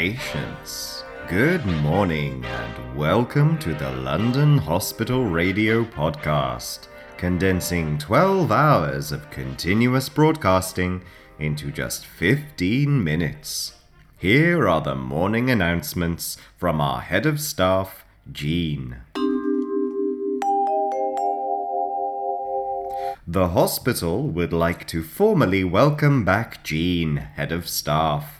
Patients, good morning and welcome to the London Hospital Radio Podcast, condensing 12 hours of continuous broadcasting into just 15 minutes. Here are the morning announcements from our head of staff, Jean. The hospital would like to formally welcome back Jean, head of staff.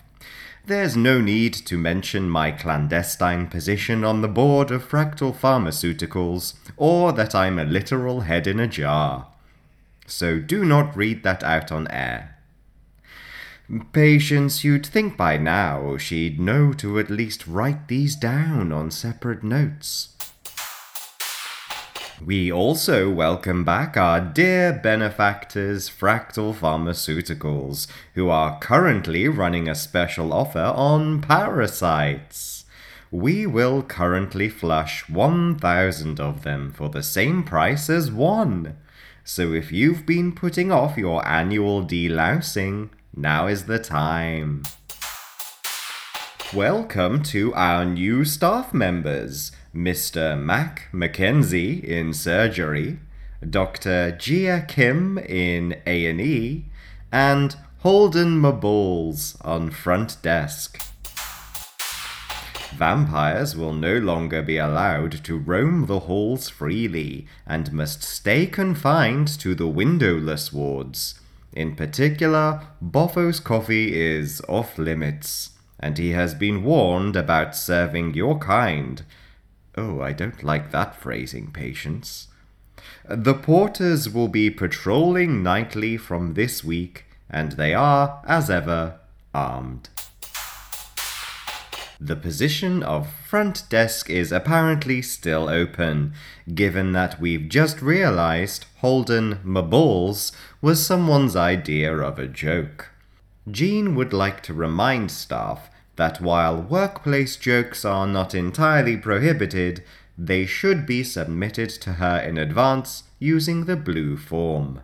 There's no need to mention my clandestine position on the board of Fractal Pharmaceuticals, or that I'm a literal head in a jar. So do not read that out on air. Patience, you'd think by now she'd know to at least write these down on separate notes. We also welcome back our dear benefactors, Fractal Pharmaceuticals, who are currently running a special offer on parasites. We will currently flush 1,000 of them for the same price as one. So if you've been putting off your annual delousing, now is the time. Welcome to our new staff members. Mr. Mac Mackenzie in surgery, Dr. Gia Kim in A&E, and Holden Maballs on front desk. Vampires will no longer be allowed to roam the halls freely and must stay confined to the windowless wards. In particular, Boffo's coffee is off limits, and he has been warned about serving your kind Oh, I don't like that phrasing, Patience. The porters will be patrolling nightly from this week, and they are, as ever, armed. The position of front desk is apparently still open, given that we've just realized Holden Maballs was someone's idea of a joke. Jean would like to remind staff that while workplace jokes are not entirely prohibited, they should be submitted to her in advance using the blue form.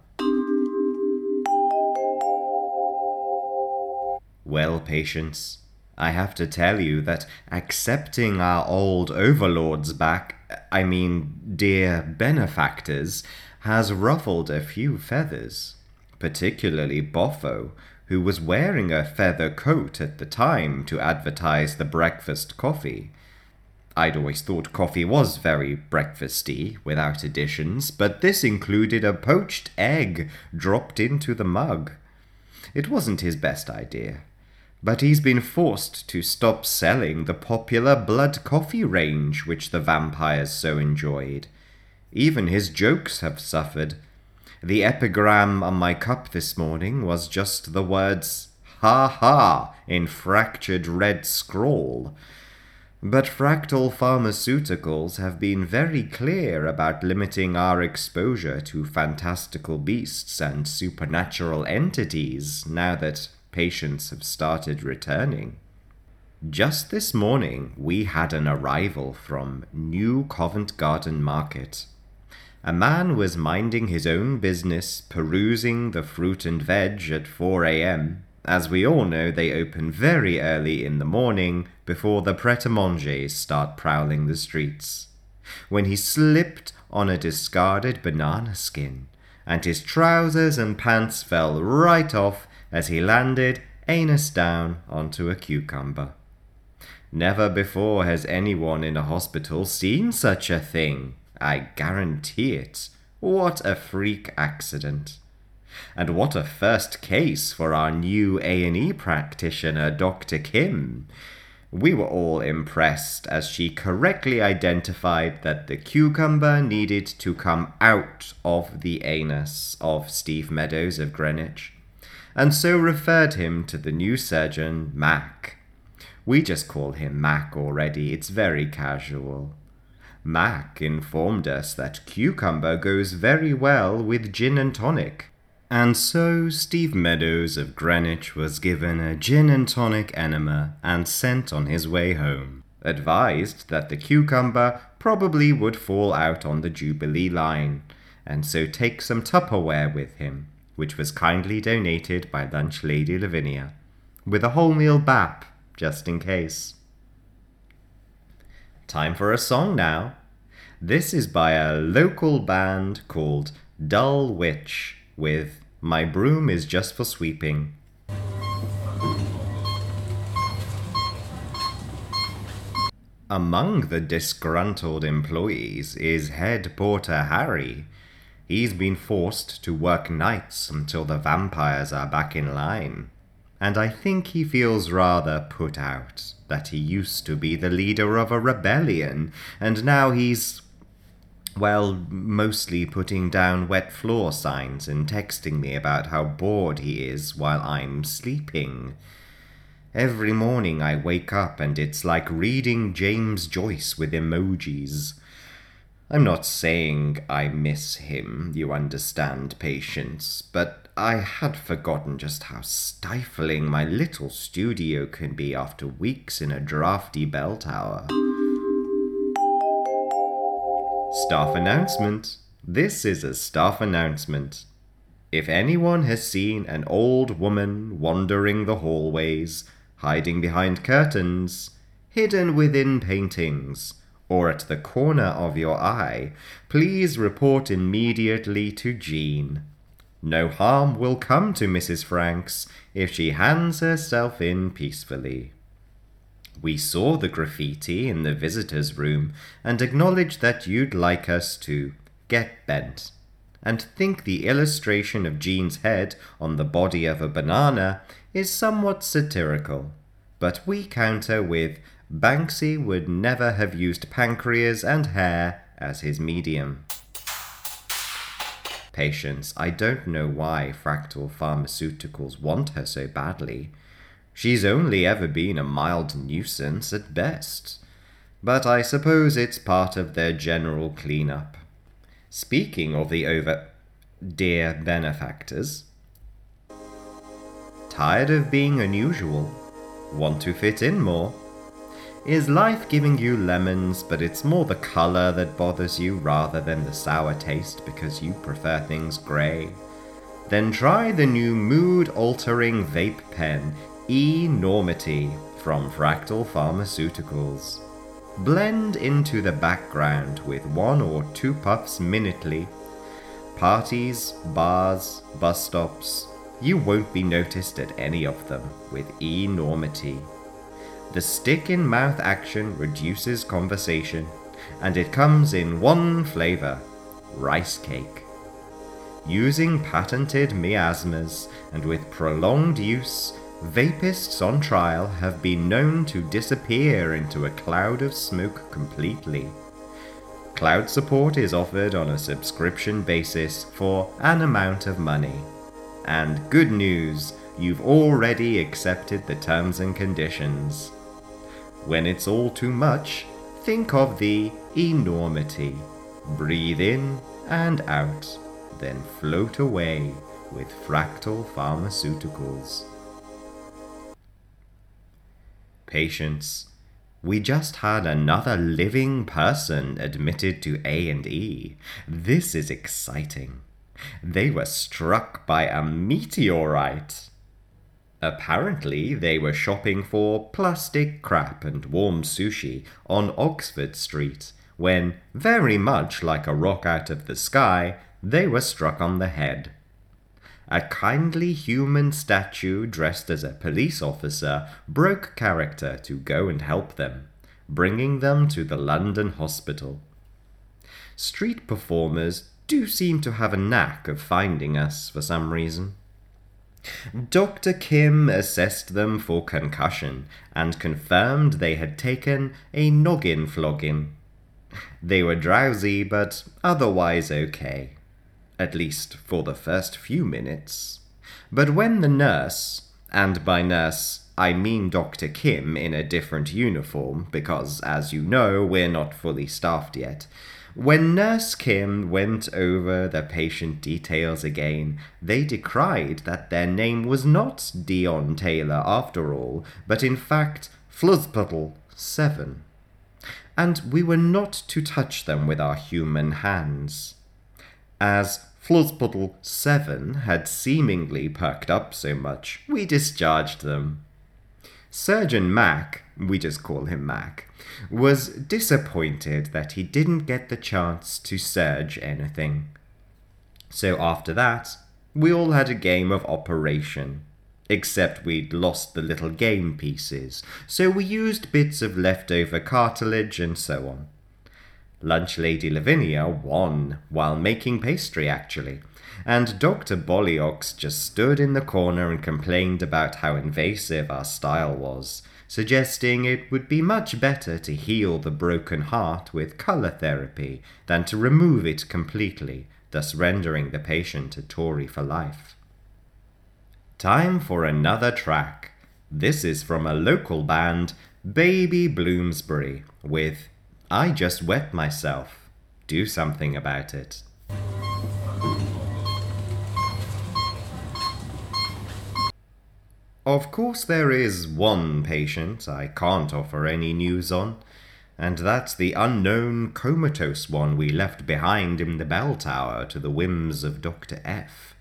Well, patients, I have to tell you that accepting our old overlords back, I mean, dear benefactors, has ruffled a few feathers, particularly Boffo, who was wearing a feather coat at the time to advertise the breakfast coffee. I'd always thought coffee was very breakfasty, without additions, but this included a poached egg dropped into the mug. It wasn't his best idea, but he's been forced to stop selling the popular blood coffee range which the vampires so enjoyed. Even his jokes have suffered, the epigram on my cup this morning was just the words ha ha in fractured red scrawl. But Fractal Pharmaceuticals have been very clear about limiting our exposure to fantastical beasts and supernatural entities now that patients have started returning. Just this morning, we had an arrival from New Covent Garden Market. A man was minding his own business, perusing the fruit and veg at 4 a.m. As we all know, they open very early in the morning before the pret a start prowling the streets. When he slipped on a discarded banana skin, and his trousers and pants fell right off as he landed anus down onto a cucumber. Never before has anyone in a hospital seen such a thing. I guarantee it. What a freak accident. And what a first case for our new A&E practitioner, Dr. Kim. We were all impressed as she correctly identified that the cucumber needed to come out of the anus of Steve Meadows of Greenwich, and so referred him to the new surgeon, Mac. We just call him Mac already, it's very casual. Mac informed us that cucumber goes very well with gin and tonic. And so Steve Meadows of Greenwich was given a gin and tonic enema and sent on his way home, advised that the cucumber probably would fall out on the Jubilee line, and so take some Tupperware with him, which was kindly donated by Lunch Lady Lavinia, with a wholemeal bap just in case. Time for a song now. This is by a local band called Dull Witch with My Broom is Just for Sweeping. Among the disgruntled employees is head porter Harry. He's been forced to work nights until the vampires are back in line. And I think he feels rather put out that he used to be the leader of a rebellion, and now he's, well, mostly putting down wet floor signs and texting me about how bored he is while I'm sleeping. Every morning I wake up and it's like reading James Joyce with emojis. I'm not saying I miss him, you understand, Patience, but I had forgotten just how stifling my little studio can be after weeks in a drafty bell tower. Staff announcement. This is a staff announcement. If anyone has seen an old woman wandering the hallways, hiding behind curtains, hidden within paintings, or at the corner of your eye, please report immediately to Jean. No harm will come to Mrs. Franks if she hands herself in peacefully. We saw the graffiti in the visitors' room and acknowledge that you'd like us to get bent and think the illustration of Jean's head on the body of a banana is somewhat satirical, but we counter with Banksy would never have used pancreas and hair as his medium. Patience, I don't know why Fractal Pharmaceuticals want her so badly. She's only ever been a mild nuisance at best. But I suppose it's part of their general clean-up. Speaking of the over. Dear benefactors, tired of being unusual? Want to fit in more? Is life giving you lemons, but it's more the colour that bothers you rather than the sour taste because you prefer things grey? Then try the new mood altering vape pen, eNormity, from Fractal Pharmaceuticals. Blend into the background with one or two puffs minutely. Parties, bars, bus stops, you won't be noticed at any of them with eNormity. The stick in mouth action reduces conversation, and it comes in one flavor rice cake. Using patented miasmas and with prolonged use, Vapists on trial have been known to disappear into a cloud of smoke completely. Cloud support is offered on a subscription basis for an amount of money. And good news, you've already accepted the terms and conditions. When it's all too much, think of the eNormity. Breathe in and out, then float away with Fractal Pharmaceuticals. Patience. We just had another living person admitted to A&E. This is exciting. They were struck by a meteorite. Apparently, they were shopping for plastic crap and warm sushi on Oxford Street when, very much like a rock out of the sky, they were struck on the head. A kindly human statue dressed as a police officer broke character to go and help them, bringing them to the London hospital. Street performers do seem to have a knack of finding us for some reason. Dr. Kim assessed them for concussion and confirmed they had taken a noggin flogging. They were drowsy, but otherwise okay at least for the first few minutes. But when the nurse, and by nurse I mean Dr. Kim in a different uniform, because, as you know, we're not fully staffed yet. When Nurse Kim went over the patient details again, they decried that their name was not Dion Taylor after all, but in fact Fluzzpuddle 7. And we were not to touch them with our human hands. As Fluzzpuddle 7 had seemingly perked up so much, we discharged them. Surgeon Mac, we just call him Mac, was disappointed that he didn't get the chance to surge anything. So after that, we all had a game of Operation. Except we'd lost the little game pieces, so we used bits of leftover cartilage and so on. Lunch Lady Lavinia won while making pastry, actually, and Dr. Bollyox just stood in the corner and complained about how invasive our style was, suggesting it would be much better to heal the broken heart with colour therapy than to remove it completely, thus rendering the patient a Tory for life. Time for another track. This is from a local band, Baby Bloomsbury, with I Just Wet Myself. Do something about it. Of course, there is one patient I can't offer any news on, and that's the unknown comatose one we left behind in the bell tower to the whims of Dr. F.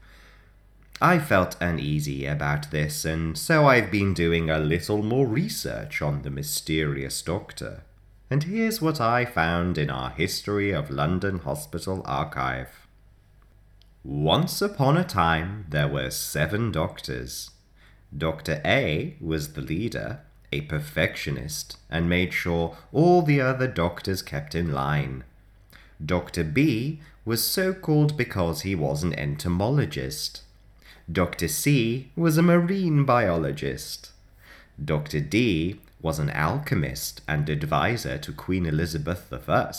I felt uneasy about this, and so I've been doing a little more research on the mysterious doctor. And here's what I found in our History of London Hospital archive. Once upon a time, there were seven doctors. Dr. A was the leader, a perfectionist, and made sure all the other doctors kept in line. Dr. B was so called because he was an entomologist. Dr. C was a marine biologist. Dr. D was an alchemist and advisor to Queen Elizabeth I.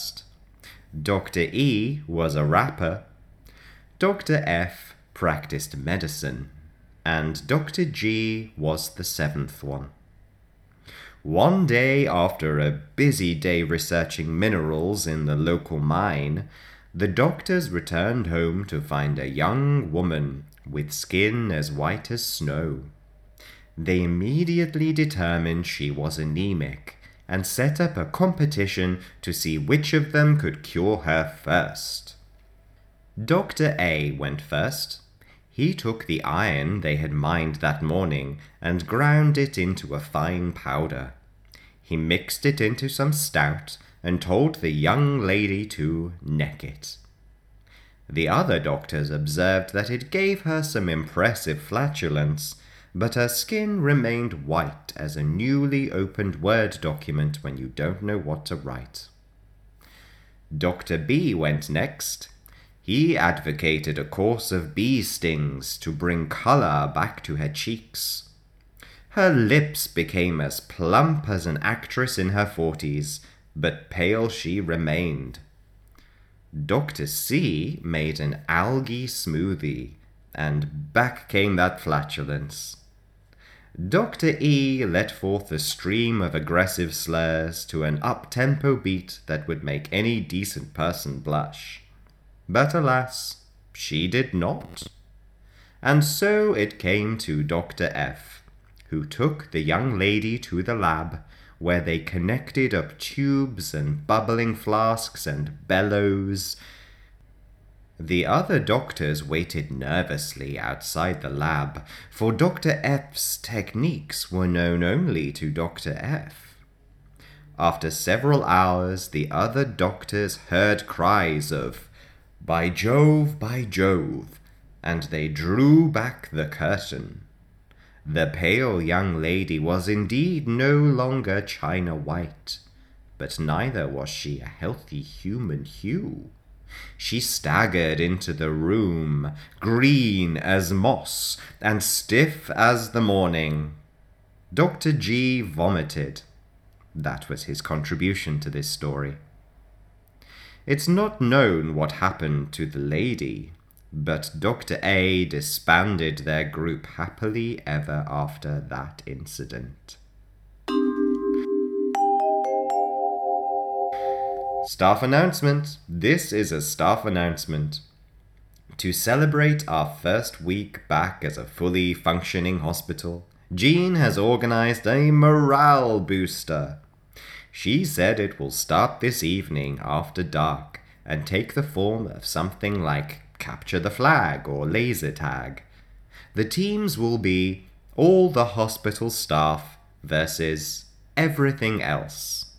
Dr. E was a rapper. Dr. F practiced medicine and Dr. G was the seventh one. One day, after a busy day researching minerals in the local mine, the doctors returned home to find a young woman with skin as white as snow. They immediately determined she was anemic and set up a competition to see which of them could cure her first. Dr. A went first, he took the iron they had mined that morning and ground it into a fine powder. He mixed it into some stout and told the young lady to neck it. The other doctors observed that it gave her some impressive flatulence, but her skin remained white as a newly opened Word document when you don't know what to write. Dr. B went next he advocated a course of bee stings to bring colour back to her cheeks. Her lips became as plump as an actress in her forties, but pale she remained. Dr. C made an algae smoothie, and back came that flatulence. Dr. E let forth a stream of aggressive slurs to an up tempo beat that would make any decent person blush. But alas, she did not. And so it came to Dr. F, who took the young lady to the lab, where they connected up tubes and bubbling flasks and bellows. The other doctors waited nervously outside the lab, for Dr. F's techniques were known only to Dr. F. After several hours, the other doctors heard cries of, by Jove, by Jove! And they drew back the curtain. The pale young lady was indeed no longer china white, but neither was she a healthy human hue. She staggered into the room, green as moss and stiff as the morning. Dr. G vomited. That was his contribution to this story. It's not known what happened to the lady, but Dr. A disbanded their group happily ever after that incident. Staff announcement. This is a staff announcement. To celebrate our first week back as a fully functioning hospital, Jean has organized a morale booster. She said it will start this evening after dark and take the form of something like capture the flag or laser tag. The teams will be all the hospital staff versus everything else.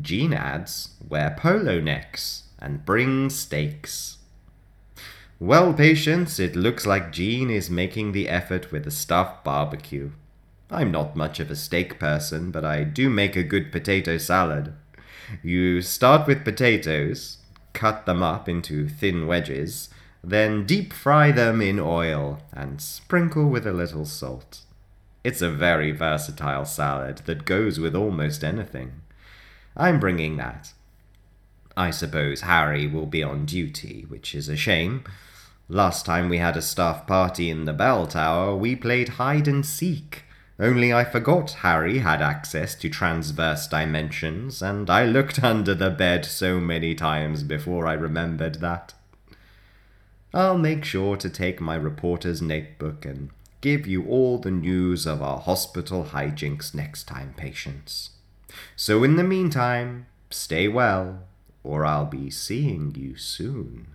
Jean adds, wear polo necks and bring steaks. Well, patients, it looks like Jean is making the effort with the stuffed barbecue. I'm not much of a steak person, but I do make a good potato salad. You start with potatoes, cut them up into thin wedges, then deep fry them in oil and sprinkle with a little salt. It's a very versatile salad that goes with almost anything. I'm bringing that. I suppose Harry will be on duty, which is a shame. Last time we had a staff party in the bell tower, we played hide and seek. Only I forgot Harry had access to transverse dimensions, and I looked under the bed so many times before I remembered that. I'll make sure to take my reporter's notebook and give you all the news of our hospital hijinks next time, patients. So in the meantime, stay well, or I'll be seeing you soon.